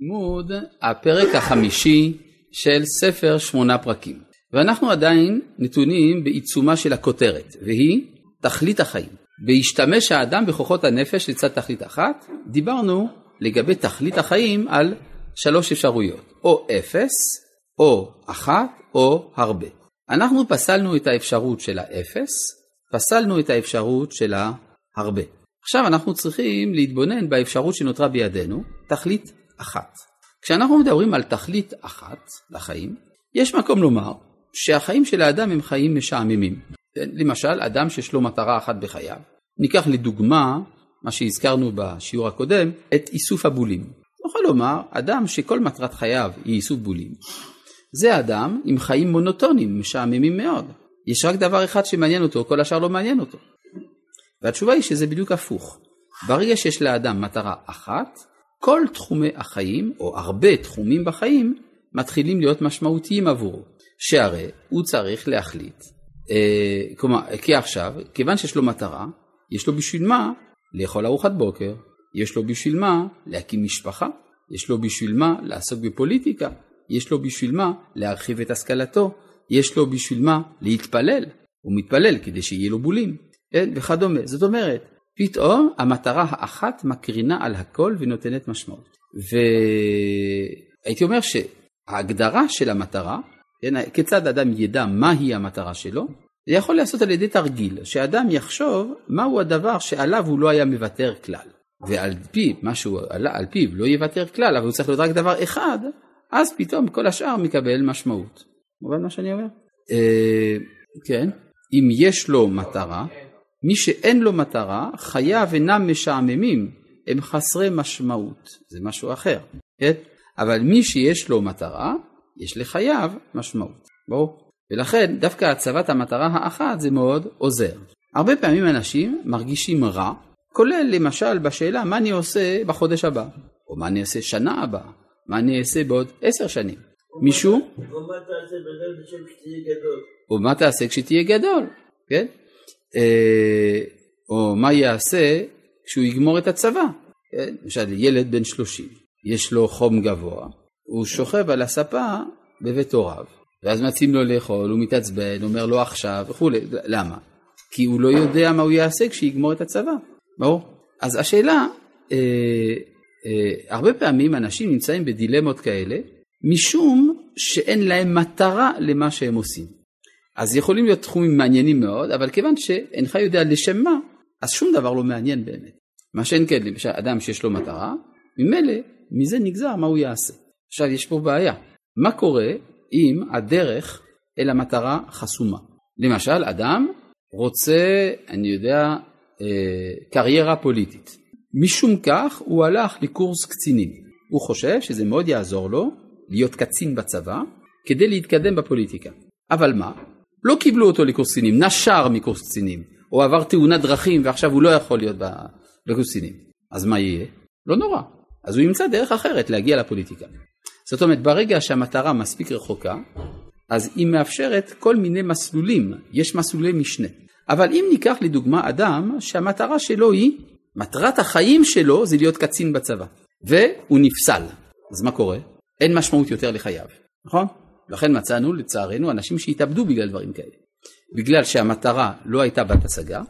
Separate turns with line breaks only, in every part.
לימוד הפרק החמישי של ספר שמונה פרקים. ואנחנו עדיין נתונים בעיצומה של הכותרת, והיא תכלית החיים. בהשתמש האדם בכוחות הנפש לצד תכלית אחת, דיברנו לגבי תכלית החיים על שלוש אפשרויות, או אפס, או אחת, או הרבה. אנחנו פסלנו את האפשרות של האפס, פסלנו את האפשרות של ההרבה. עכשיו אנחנו צריכים להתבונן באפשרות שנותרה בידינו, תכלית אחת. כשאנחנו מדברים על תכלית אחת לחיים, יש מקום לומר שהחיים של האדם הם חיים משעממים. למשל, אדם שיש לו מטרה אחת בחייו. ניקח לדוגמה, מה שהזכרנו בשיעור הקודם, את איסוף הבולים. נוכל לומר, אדם שכל מטרת חייו היא איסוף בולים, זה אדם עם חיים מונוטונים, משעממים מאוד. יש רק דבר אחד שמעניין אותו, כל השאר לא מעניין אותו. והתשובה היא שזה בדיוק הפוך. ברגע שיש לאדם מטרה אחת, כל תחומי החיים, או הרבה תחומים בחיים, מתחילים להיות משמעותיים עבורו. שהרי הוא צריך להחליט, אה, כלומר, כי עכשיו, כיוון שיש לו מטרה, יש לו בשביל מה לאכול ארוחת בוקר, יש לו בשביל מה להקים משפחה, יש לו בשביל מה לעסוק בפוליטיקה, יש לו בשביל מה להרחיב את השכלתו, יש לו בשביל מה להתפלל, הוא מתפלל כדי שיהיה לו בולים, כן, וכדומה. זאת אומרת, פתאום המטרה האחת מקרינה על הכל ונותנת משמעות. והייתי אומר שההגדרה של המטרה, כן, כיצד אדם ידע מהי המטרה שלו, זה יכול להיעשות על ידי תרגיל, שאדם יחשוב מהו הדבר שעליו הוא לא היה מוותר כלל. ועל פי מה שהוא על פיו לא יוותר כלל, אבל הוא צריך להיות רק דבר אחד, אז פתאום כל השאר מקבל משמעות. מובן מה שאני אומר? אה, כן. אם יש לו מטרה, מי שאין לו מטרה, חייו אינם משעממים, הם חסרי משמעות, זה משהו אחר, כן? אבל מי שיש לו מטרה, יש לחייו משמעות, ברור? ולכן דווקא הצבת המטרה האחת זה מאוד עוזר. הרבה פעמים אנשים מרגישים רע, כולל למשל בשאלה מה אני עושה בחודש הבא, או מה אני אעשה שנה הבאה, מה אני אעשה בעוד עשר שנים. מישהו?
או מה תעשה בגלל כשתהיה גדול.
או מה תעשה כשתהיה גדול, כן? אה, או מה יעשה כשהוא יגמור את הצבא. כן? למשל ילד בן 30, יש לו חום גבוה, הוא שוכב על הספה בבית הוריו, ואז מציעים לו לאכול, הוא מתעצבן, אומר לו עכשיו וכולי, למה? כי הוא לא יודע מה הוא יעשה כשיגמור את הצבא, ברור? אז השאלה, אה, אה, הרבה פעמים אנשים נמצאים בדילמות כאלה, משום שאין להם מטרה למה שהם עושים. אז יכולים להיות תחומים מעניינים מאוד, אבל כיוון שאינך יודע לשם מה, אז שום דבר לא מעניין באמת. מה שאין כן, למשל אדם שיש לו מטרה, ממילא מזה נגזר מה הוא יעשה. עכשיו יש פה בעיה, מה קורה אם הדרך אל המטרה חסומה? למשל אדם רוצה, אני יודע, אה, קריירה פוליטית. משום כך הוא הלך לקורס קצינים. הוא חושב שזה מאוד יעזור לו להיות קצין בצבא כדי להתקדם בפוליטיקה. אבל מה? לא קיבלו אותו לקורס קצינים, נשר מקורס קצינים, או עבר תאונת דרכים ועכשיו הוא לא יכול להיות בקורס קצינים. אז מה יהיה? לא נורא. אז הוא ימצא דרך אחרת להגיע לפוליטיקה. זאת אומרת, ברגע שהמטרה מספיק רחוקה, אז היא מאפשרת כל מיני מסלולים, יש מסלולי משנה. אבל אם ניקח לדוגמה אדם שהמטרה שלו היא, מטרת החיים שלו זה להיות קצין בצבא, והוא נפסל, אז מה קורה? אין משמעות יותר לחייו, נכון? לכן מצאנו לצערנו אנשים שהתאבדו בגלל דברים כאלה. בגלל שהמטרה לא הייתה בת השגה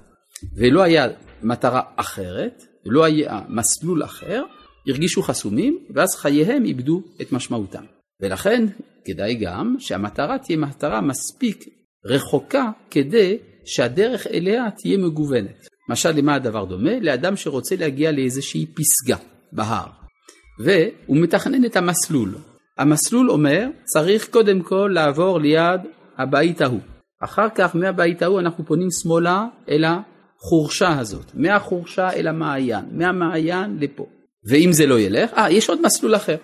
ולא היה מטרה אחרת, לא היה מסלול אחר, הרגישו חסומים ואז חייהם איבדו את משמעותם. ולכן כדאי גם שהמטרה תהיה מטרה מספיק רחוקה כדי שהדרך אליה תהיה מגוונת. למשל למה הדבר דומה? לאדם שרוצה להגיע לאיזושהי פסגה בהר והוא מתכנן את המסלול המסלול אומר, צריך קודם כל לעבור ליד הבית ההוא. אחר כך מהבית ההוא אנחנו פונים שמאלה אל החורשה הזאת, מהחורשה אל המעיין, מהמעיין לפה. ואם זה לא ילך, אה, יש עוד מסלול אחר.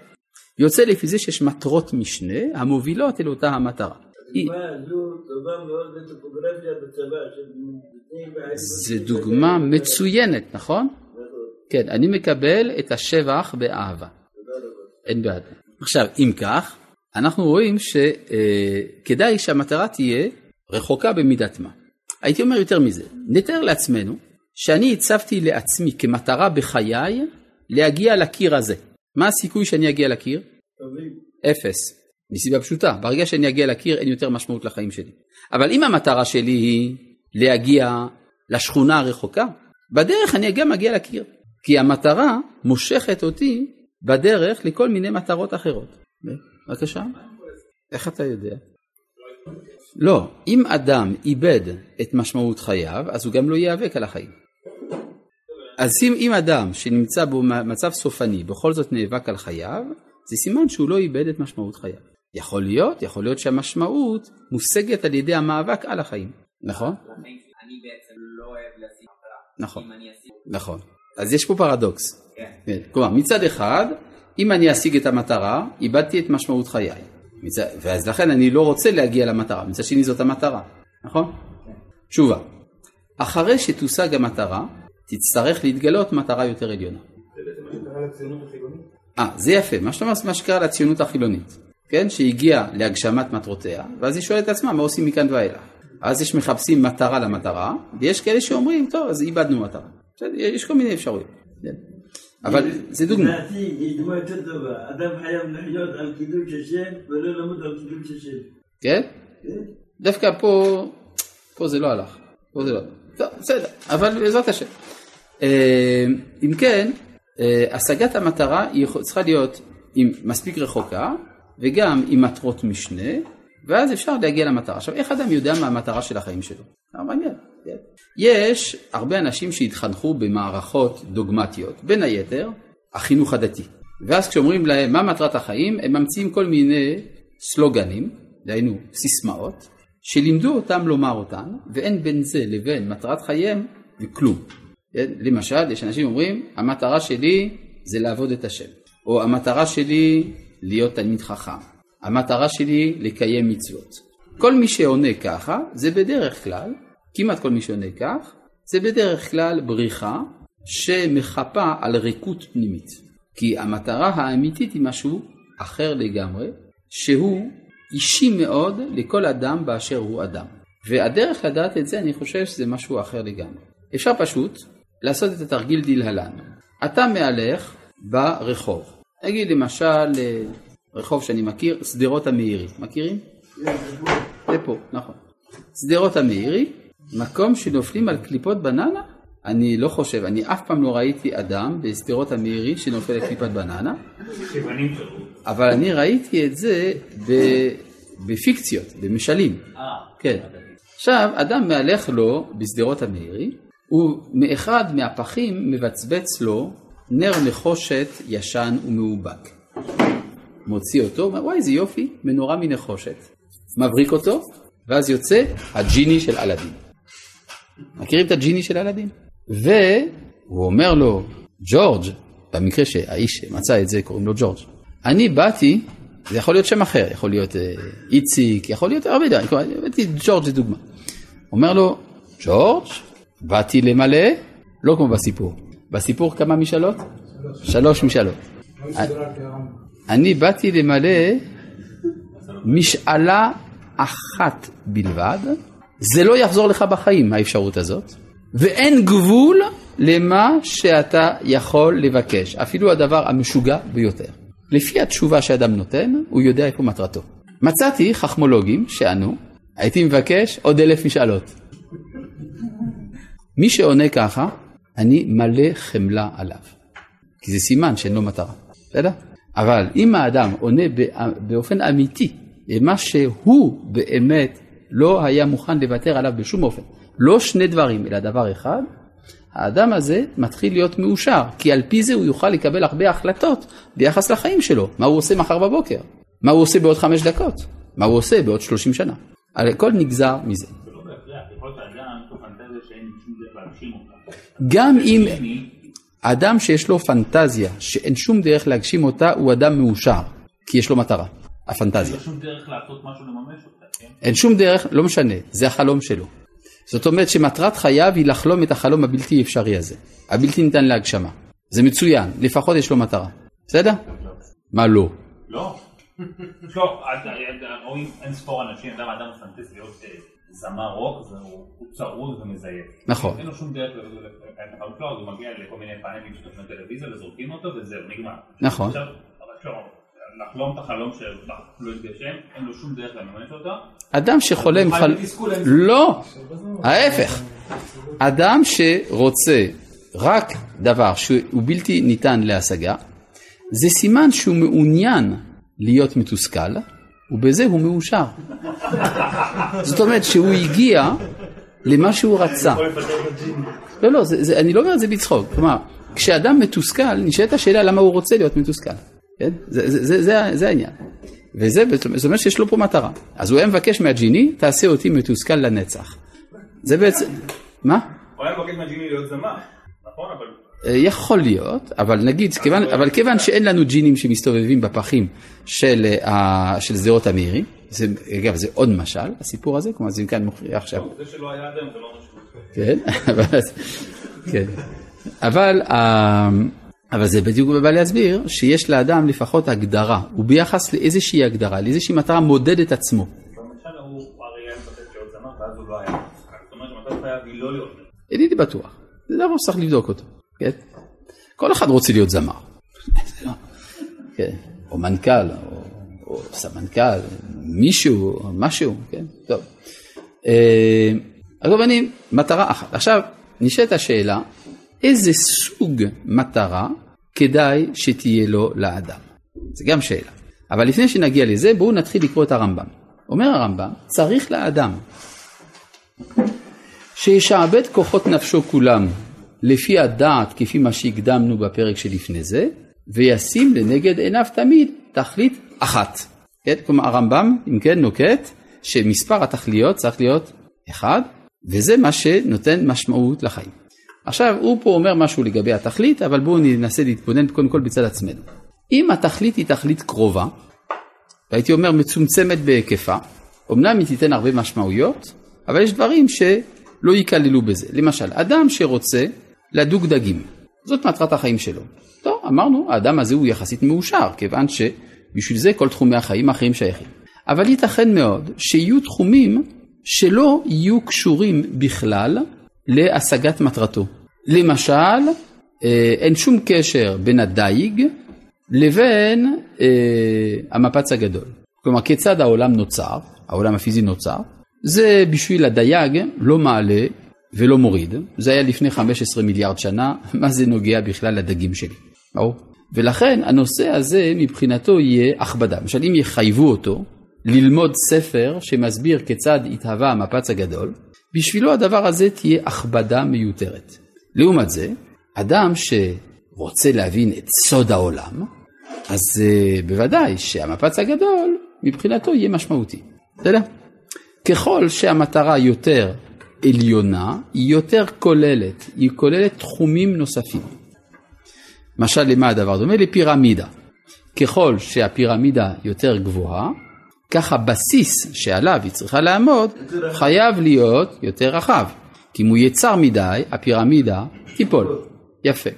יוצא לפי זה שיש מטרות משנה המובילות אל אותה המטרה. זה דוגמה מצוינת, נכון? כן, אני מקבל את השבח באהבה. אין בעד. עכשיו, אם כך, אנחנו רואים שכדאי שהמטרה תהיה רחוקה במידת מה. הייתי אומר יותר מזה, נתאר לעצמנו שאני הצבתי לעצמי כמטרה בחיי להגיע לקיר הזה. מה הסיכוי שאני אגיע לקיר? אפס. מסיבה פשוטה, ברגע שאני אגיע לקיר אין יותר משמעות לחיים שלי. אבל אם המטרה שלי היא להגיע לשכונה הרחוקה, בדרך אני גם אגיע לקיר. כי המטרה מושכת אותי בדרך לכל מיני מטרות אחרות. בבקשה. איך אתה יודע? לא, אם אדם איבד את משמעות חייו, אז הוא גם לא ייאבק על החיים. אז אם, אם אדם שנמצא במצב סופני בכל זאת נאבק על חייו, זה סימן שהוא לא איבד את משמעות חייו. יכול להיות, יכול להיות שהמשמעות מושגת על ידי המאבק על החיים, נכון?
אני בעצם לא אוהב לשים מטרה.
נכון.
אם אני אשים...
נכון. אז יש פה פרדוקס.
כן.
כן. כלומר, מצד אחד, אם אני אשיג את המטרה, איבדתי את משמעות חיי. מצד, ואז לכן אני לא רוצה להגיע למטרה. מצד שני זאת המטרה, נכון? תשובה. אחרי שתושג המטרה, תצטרך להתגלות מטרה יותר עליונה. אה, זה יפה, מה שאתה אומר מה שקרה לציונות החילונית, כן? שהגיעה להגשמת מטרותיה, ואז היא שואלת את עצמה מה עושים מכאן ואילך. אז יש מחפשים מטרה למטרה, ויש כאלה שאומרים, טוב, אז איבדנו מטרה. יש כל מיני אפשרויות. אבל זה דוגמה.
לדעתי יש דוגמה יותר טובה. אדם חייב לחיות על קידוש השם ולא למות על קידוש השם.
כן?
כן?
דווקא פה, פה זה לא הלך. פה זה לא הלך. טוב, בסדר, אבל בעזרת השם. אה, אם כן, אה, השגת המטרה היא צריכה להיות עם מספיק רחוקה, וגם עם מטרות משנה, ואז אפשר להגיע למטרה. עכשיו, איך אדם יודע מה המטרה של החיים שלו? אה, מעניין. יש הרבה אנשים שהתחנכו במערכות דוגמטיות, בין היתר החינוך הדתי. ואז כשאומרים להם מה מטרת החיים, הם ממציאים כל מיני סלוגנים, דהיינו סיסמאות, שלימדו אותם לומר אותן, ואין בין זה לבין מטרת חייהם וכלום. כן? למשל, יש אנשים אומרים, המטרה שלי זה לעבוד את השם, או המטרה שלי להיות תלמיד חכם, המטרה שלי לקיים מצוות. כל מי שעונה ככה, זה בדרך כלל, כמעט כל מי שעונה כך, זה בדרך כלל בריחה שמחפה על ריקות פנימית. כי המטרה האמיתית היא משהו אחר לגמרי, שהוא אישי מאוד לכל אדם באשר הוא אדם. והדרך לדעת את זה, אני חושב שזה משהו אחר לגמרי. אפשר פשוט לעשות את התרגיל דלהלן. אתה מהלך ברחוב. נגיד למשל רחוב שאני מכיר, שדרות המאירי. מכירים? זה פה, נכון. שדרות המאירי, מקום שנופלים על קליפות בננה? אני לא חושב, אני אף פעם לא ראיתי אדם בשדרות המאירי שנופל על קליפת בננה, אבל אני ראיתי את זה ב- בפיקציות, במשלים. כן. עכשיו, אדם מהלך לו בשדרות המאירי, ומאחד מהפחים מבצבץ לו נר נחושת ישן ומאובק. מוציא אותו, אומר, וואי, איזה יופי, מנורה מנחושת. מבריק אותו, ואז יוצא הג'יני של אלאדין. מכירים את הג'יני של אלאדין? והוא אומר לו, ג'ורג', במקרה שהאיש שמצא את זה קוראים לו ג'ורג', אני באתי, זה יכול להיות שם אחר, יכול להיות אה, איציק, יכול להיות הרבה דברים, הבאתי ג'ורג' זה דוגמה. אומר לו, ג'ורג', באתי למלא, לא כמו בסיפור. בסיפור כמה משאלות? שלוש משאלות. אני באתי למלא משאלה אחת בלבד, זה לא יחזור לך בחיים האפשרות הזאת, ואין גבול למה שאתה יכול לבקש, אפילו הדבר המשוגע ביותר. לפי התשובה שאדם נותן, הוא יודע איפה מטרתו. מצאתי חכמולוגים שענו, הייתי מבקש עוד אלף משאלות. מי שעונה ככה, אני מלא חמלה עליו. כי זה סימן שאין לו מטרה, בסדר? אבל אם האדם עונה באופן אמיתי למה שהוא באמת לא היה מוכן לוותר עליו בשום אופן, לא שני דברים אלא דבר אחד, האדם הזה מתחיל להיות מאושר, כי על פי זה הוא יוכל לקבל הרבה החלטות ביחס לחיים שלו, מה הוא עושה מחר בבוקר, מה הוא עושה בעוד חמש דקות, מה הוא עושה בעוד שלושים שנה, הכל נגזר מזה.
זה לא.
גם אם אדם שיש לו פנטזיה שאין שום דרך להגשים אותה הוא אדם מאושר, כי יש לו מטרה,
אין
הפנטזיה.
לו שום דרך לעשות משהו לממש אותה?
אין שום דרך, לא משנה, זה החלום שלו. זאת אומרת שמטרת חייו היא לחלום את החלום הבלתי אפשרי הזה, הבלתי ניתן להגשמה. זה מצוין, לפחות יש לו מטרה. בסדר? מה לא?
לא. לא, רואים אין ספור אנשים, אדם אדם פנטזיות אה, זמר רוק, הוא הוא צרוד ומזייף.
נכון.
אין לו שום דרך לקיים את החלום שלו, הוא מגיע לכל מיני פאנלים של טלוויזיה וזורקים אותו וזהו, נגמר.
נכון.
עכשיו, לחלום את החלום שלא יתגשם, אין לו שום דרך לממש אותו.
אדם שחולם
חי
חל...
בתסכול אינסופי.
לא, ההפך. אדם שרוצה רק דבר שהוא בלתי ניתן להשגה, זה סימן שהוא מעוניין להיות מתוסכל, ובזה הוא מאושר. זאת אומרת שהוא הגיע למה שהוא רצה. לא, לא, זה, זה, אני לא אומר את זה בצחוק. כלומר, כשאדם מתוסכל, נשאלת השאלה למה הוא רוצה להיות מתוסכל. כן? זה, זה, זה, זה, זה העניין. וזה זאת אומרת שיש לו פה מטרה. אז הוא היה מבקש מהג'יני, תעשה אותי מתוסכל לנצח. זה בעצם, מה?
הוא היה מבקש מהג'יני להיות זמר, נכון? אבל
אה, יכול להיות, אבל נגיד, כיוון, אבל כיוון שאין לנו ג'ינים שמסתובבים בפחים של, אה, של שדרות המאירי, זה, אגב זה עוד משל, הסיפור הזה, כלומר זה כאן מוכיח עכשיו,
זה שלא היה היום זה לא משהו.
כן, אבל, כן, אבל, אה, אבל זה בדיוק בא להסביר שיש לאדם לפחות הגדרה, הוא ביחס לאיזושהי הגדרה, לאיזושהי מטרה מודד את עצמו.
הוא לא לא.
אינני בטוח, זה דבר שצריך לבדוק אותו, כן? כל אחד רוצה להיות זמר, כן? או מנכ"ל, או, או סמנכ"ל, מישהו, משהו, כן? טוב. על כל פנים, מטרה אחת. עכשיו, נשאלת השאלה, איזה סוג מטרה כדאי שתהיה לו לאדם? זה גם שאלה. אבל לפני שנגיע לזה, בואו נתחיל לקרוא את הרמב"ם. אומר הרמב"ם, צריך לאדם שישעבד כוחות נפשו כולם לפי הדעת כפי מה שהקדמנו בפרק שלפני זה, וישים לנגד עיניו תמיד תכלית אחת. כן? כלומר הרמב"ם, אם כן, נוקט שמספר התכליות צריך להיות אחד, וזה מה שנותן משמעות לחיים. עכשיו, הוא פה אומר משהו לגבי התכלית, אבל בואו ננסה להתבונן קודם כל בצד עצמנו. אם התכלית היא תכלית קרובה, והייתי אומר מצומצמת בהיקפה, אמנם היא תיתן הרבה משמעויות, אבל יש דברים שלא ייכללו בזה. למשל, אדם שרוצה לדוג דגים, זאת מטרת החיים שלו. טוב, אמרנו, האדם הזה הוא יחסית מאושר, כיוון שבשביל זה כל תחומי החיים האחרים שייכים. אבל ייתכן מאוד שיהיו תחומים שלא יהיו קשורים בכלל להשגת מטרתו. למשל, אה, אין שום קשר בין הדייג לבין אה, המפץ הגדול. כלומר, כיצד העולם נוצר, העולם הפיזי נוצר, זה בשביל הדייג לא מעלה ולא מוריד. זה היה לפני 15 מיליארד שנה, מה זה נוגע בכלל לדגים שלי? ברור. ולכן הנושא הזה מבחינתו יהיה הכבדה. למשל, אם יחייבו אותו ללמוד ספר שמסביר כיצד התהווה המפץ הגדול, בשבילו הדבר הזה תהיה הכבדה מיותרת. לעומת זה, אדם שרוצה להבין את סוד העולם, אז uh, בוודאי שהמפץ הגדול מבחינתו יהיה משמעותי. בסדר? ככל שהמטרה יותר עליונה, היא יותר כוללת, היא כוללת תחומים נוספים. משל למה הדבר דומה? לפירמידה. ככל שהפירמידה יותר גבוהה, כך הבסיס שעליו היא צריכה לעמוד חייב להיות יותר רחב. כי אם הוא יהיה צר מדי, הפירמידה תיפול. יפה.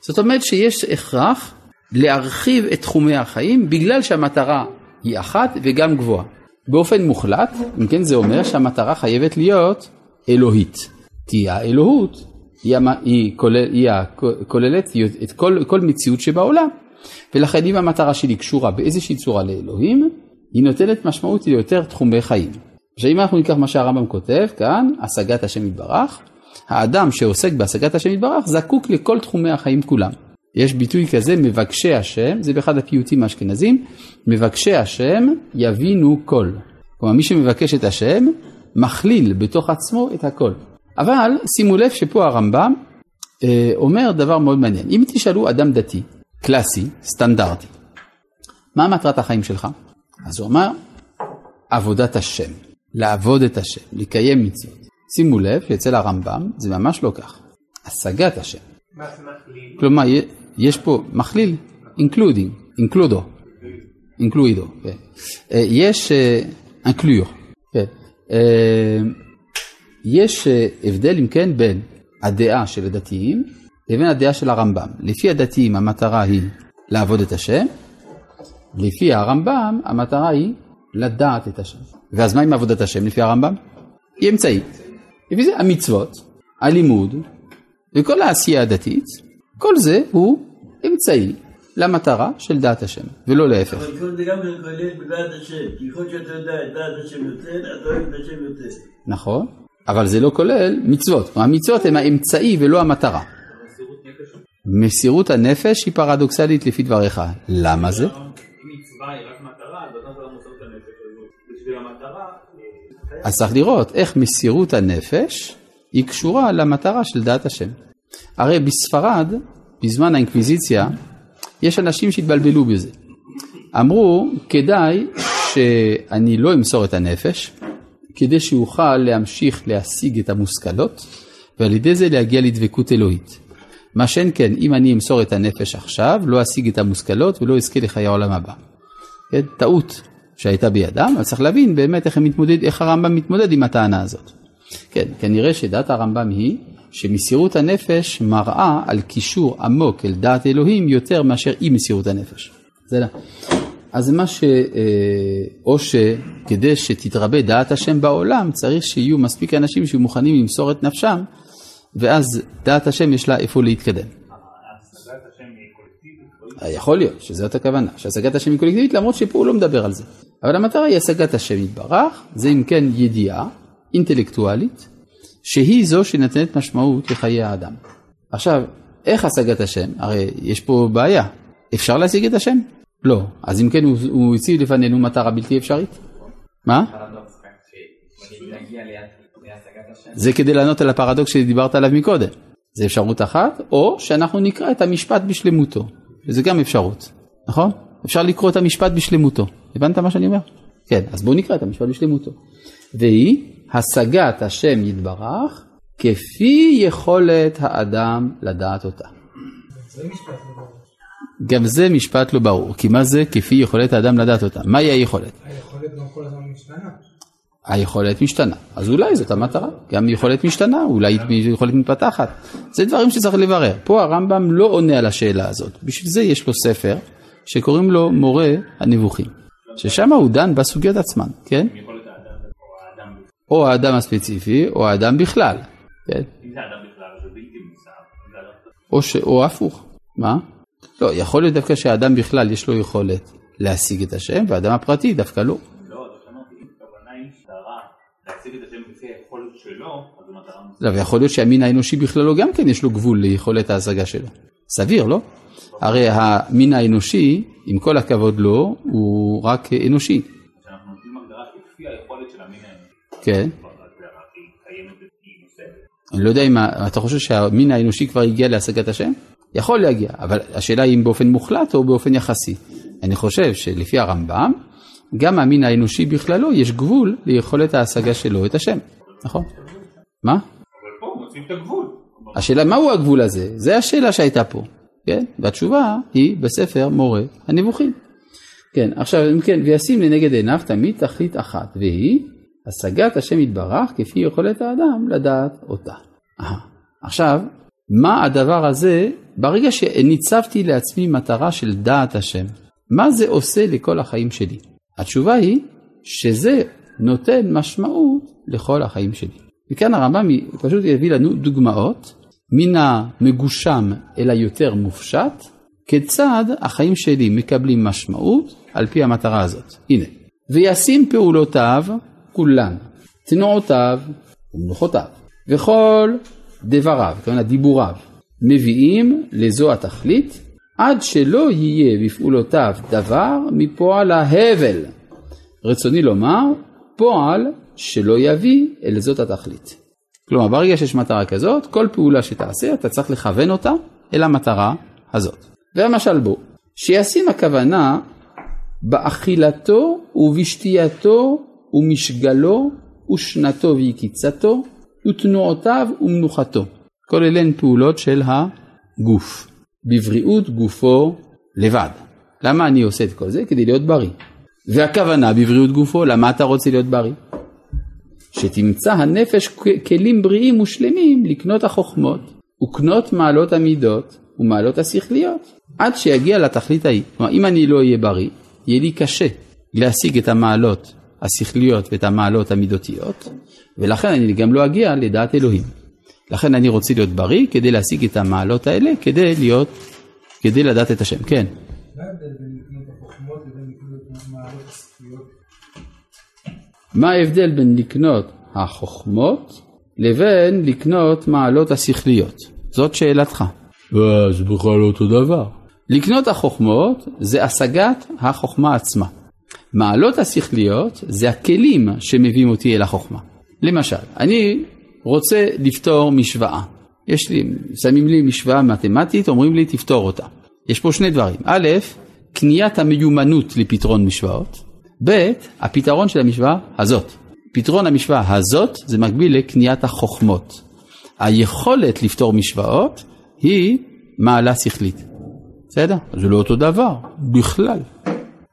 זאת אומרת שיש הכרח להרחיב את תחומי החיים בגלל שהמטרה היא אחת וגם גבוהה. באופן מוחלט, אם כן זה אומר שהמטרה חייבת להיות אלוהית. כי האלוהות היא, המ... היא, כולל, היא כוללת את כל, כל מציאות שבעולם. ולכן אם המטרה שלי קשורה באיזושהי צורה לאלוהים, היא נותנת משמעות ליותר תחומי חיים. עכשיו אם אנחנו ניקח מה שהרמב"ם כותב כאן, השגת השם יתברך, האדם שעוסק בהשגת השם יתברך זקוק לכל תחומי החיים כולם. יש ביטוי כזה, מבקשי השם, זה באחד הפיוטים האשכנזים, מבקשי השם יבינו כל. כלומר מי שמבקש את השם, מכליל בתוך עצמו את הכל. אבל שימו לב שפה הרמב"ם אה, אומר דבר מאוד מעניין. אם תשאלו אדם דתי, קלאסי, סטנדרטי, מה מטרת החיים שלך? אז הוא אמר, עבודת השם, לעבוד את השם, לקיים מצוות. שימו לב שאצל הרמב"ם זה ממש לא כך. השגת השם.
מה זה מכליל?
כלומר, יש פה מכליל, incluido, כן. אה, יש inclure, כן. אה, יש אה, הבדל אם כן בין הדעה של הדתיים לבין הדעה של הרמב"ם. לפי הדתיים המטרה היא לעבוד את השם, לפי הרמב"ם המטרה היא לדעת את השם. ואז מה עם עבודת השם לפי הרמב"ם? היא אמצעי. לפי זה המצוות, הלימוד וכל העשייה הדתית, כל זה הוא אמצעי למטרה של דעת השם, ולא להפך.
אבל כל זה גם כולל בדעת השם. ככל שאתה יודע את דעת השם יותר, אתה אוהב את השם יותר.
נכון, אבל זה לא כולל מצוות. המצוות הן האמצעי ולא המטרה. מסירות הנפש היא פרדוקסלית לפי דבריך. למה זה?
אם מצווה היא רק אז
צריך לראות איך מסירות הנפש היא קשורה למטרה של דעת השם. הרי בספרד, בזמן האינקוויזיציה, יש אנשים שהתבלבלו בזה. אמרו, כדאי שאני לא אמסור את הנפש, כדי שאוכל להמשיך להשיג את המושכלות, ועל ידי זה להגיע לדבקות אלוהית. מה שאין כן, אם אני אמסור את הנפש עכשיו, לא אשיג את המושכלות ולא אזכה לחיי העולם הבא. כן? טעות שהייתה בידם, אבל צריך להבין באמת איך, מתמודד, איך הרמב"ם מתמודד עם הטענה הזאת. כן, כנראה שדעת הרמב"ם היא שמסירות הנפש מראה על קישור עמוק אל דעת אלוהים יותר מאשר אי מסירות הנפש. זה לא. אז מה ש... אה, או שכדי שתתרבה דעת השם בעולם, צריך שיהיו מספיק אנשים שיהיו מוכנים למסור את נפשם, ואז דעת השם יש לה איפה להתקדם.
השגת השם היא קולקטיבית, לא
יכול להיות שזאת הכוונה, שהשגת השם היא קולקטיבית, למרות שפה הוא לא מדבר על זה. אבל המטרה היא השגת השם יתברך, זה אם כן ידיעה אינטלקטואלית, שהיא זו שנותנת משמעות לחיי האדם. עכשיו, איך השגת השם? הרי יש פה בעיה. אפשר להשיג את השם? לא. אז אם כן, הוא, הוא הציב לפנינו מטרה בלתי אפשרית. מה? זה כדי לענות על הפרדוקס שדיברת עליו מקודם. זה אפשרות אחת, או שאנחנו נקרא את המשפט בשלמותו. וזה גם אפשרות, נכון? אפשר לקרוא את המשפט בשלמותו. הבנת מה שאני אומר? כן, אז בואו נקרא את המשפט בשלמותו. והיא השגת השם יתברך כפי יכולת האדם לדעת אותה. גם זה משפט לא ברור, כי מה זה כפי יכולת האדם לדעת אותה? מהי היכולת?
היכולת גם כל הזמן משתנה.
היכולת משתנה. אז אולי זאת המטרה, גם יכולת משתנה, אולי יכולת מתפתחת. זה דברים שצריך לברר. פה הרמב"ם לא עונה על השאלה הזאת. בשביל זה יש לו ספר שקוראים לו מורה הנבוכים. ששם הוא דן בסוגיות עצמן, כן?
או האדם.
הספציפי או האדם בכלל, כן? או, ש... או הפוך. מה? לא, יכול להיות דווקא שהאדם בכלל יש לו יכולת להשיג את השם, והאדם הפרטי דווקא לא.
לא, זה שאמרתי, אם הכוונה היא מטרה להשיג את השם לפי היכולת שלו, אז זו מטרה מוסרית.
לא, ויכול להיות שהמין האנושי בכללו גם כן יש לו גבול ליכולת ההשגה שלו. סביר, לא? הרי המין האנושי, עם כל הכבוד לו, הוא רק אנושי.
כשאנחנו נותנים הגדרה כפי היכולת של המין האנושי,
כן. אני לא יודע אם אתה חושב שהמין האנושי כבר הגיע להשגת השם? יכול להגיע, אבל השאלה היא אם באופן מוחלט או באופן יחסי. אני חושב שלפי הרמב"ם, גם המין האנושי בכללו יש גבול ליכולת ההשגה שלו את השם, נכון? מה?
אבל פה מוצאים את הגבול.
השאלה מהו הגבול הזה? זה השאלה שהייתה פה, כן? והתשובה היא בספר מורה הנבוכים. כן, עכשיו אם כן, וישים לנגד עיניו תמיד תכלית אחת, והיא השגת השם יתברך כפי יכולת האדם לדעת אותה. אהה. עכשיו, מה הדבר הזה, ברגע שניצבתי לעצמי מטרה של דעת השם, מה זה עושה לכל החיים שלי? התשובה היא שזה נותן משמעות לכל החיים שלי. וכאן הרמב"ם פשוט יביא לנו דוגמאות מן המגושם אל היותר מופשט, כיצד החיים שלי מקבלים משמעות על פי המטרה הזאת. הנה, וישים פעולותיו כולן, תנועותיו ומנוחותיו, וכל דבריו, כלומר דיבוריו, מביאים לזו התכלית, עד שלא יהיה בפעולותיו דבר מפועל ההבל. רצוני לומר, פועל שלא יביא אל זאת התכלית. כלומר, ברגע שיש מטרה כזאת, כל פעולה שתעשה, אתה צריך לכוון אותה אל המטרה הזאת. והמשל בו, שישים הכוונה באכילתו ובשתייתו ומשגלו ושנתו ויקיצתו ותנועותיו ומנוחתו. כל אלה הן פעולות של הגוף, בבריאות גופו לבד. למה אני עושה את כל זה? כדי להיות בריא. והכוונה בבריאות גופו, למה אתה רוצה להיות בריא? שתמצא הנפש כלים בריאים ושלמים לקנות החוכמות וקנות מעלות המידות ומעלות השכליות עד שיגיע לתכלית ההיא. כלומר אם אני לא אהיה בריא, יהיה לי קשה להשיג את המעלות השכליות ואת המעלות המידותיות, ולכן אני גם לא אגיע לדעת אלוהים. לכן אני רוצה להיות בריא כדי להשיג את המעלות האלה, כדי להיות, כדי לדעת את השם. כן.
מה ההבדל בין לקנות החוכמות לבין לקנות מעלות השכליות?
מה ההבדל בין לקנות החוכמות לבין לקנות מעלות השכליות? זאת שאלתך. אה, זה בכלל לא אותו דבר. לקנות החוכמות זה השגת החוכמה עצמה. מעלות השכליות זה הכלים שמביאים אותי אל החוכמה. למשל, אני רוצה לפתור משוואה. יש לי, שמים לי משוואה מתמטית, אומרים לי תפתור אותה. יש פה שני דברים. א', קניית המיומנות לפתרון משוואות. ב', הפתרון של המשוואה הזאת. פתרון המשוואה הזאת זה מקביל לקניית החוכמות. היכולת לפתור משוואות היא מעלה שכלית. בסדר? זה לא אותו דבר, בכלל.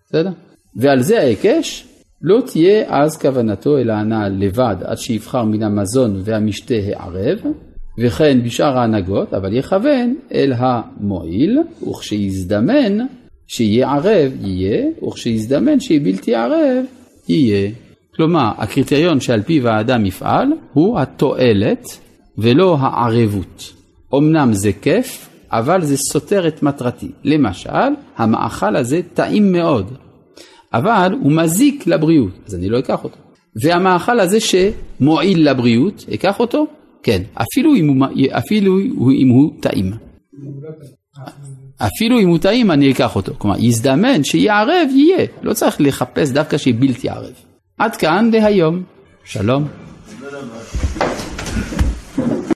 בסדר? ועל זה ההיקש, לא תהיה אז כוונתו אל ההנאה לבד עד שיבחר מן המזון והמשתה הערב, וכן בשאר ההנהגות, אבל יכוון אל המועיל, וכשיזדמן שיהיה ערב יהיה, וכשיזדמן שיהיה בלתי ערב יהיה. כלומר, הקריטריון שעל פיו האדם יפעל הוא התועלת ולא הערבות. אמנם זה כיף, אבל זה סותר את מטרתי. למשל, המאכל הזה טעים מאוד, אבל הוא מזיק לבריאות, אז אני לא אקח אותו. והמאכל הזה שמועיל לבריאות, אקח אותו? כן, אפילו אם הוא, אפילו אם הוא טעים. אפילו אם הוא טעים אני אקח אותו. כלומר, יזדמן שיהיה ערב, יהיה. לא צריך לחפש דווקא שיהיה בלתי ערב. עד כאן להיום. שלום.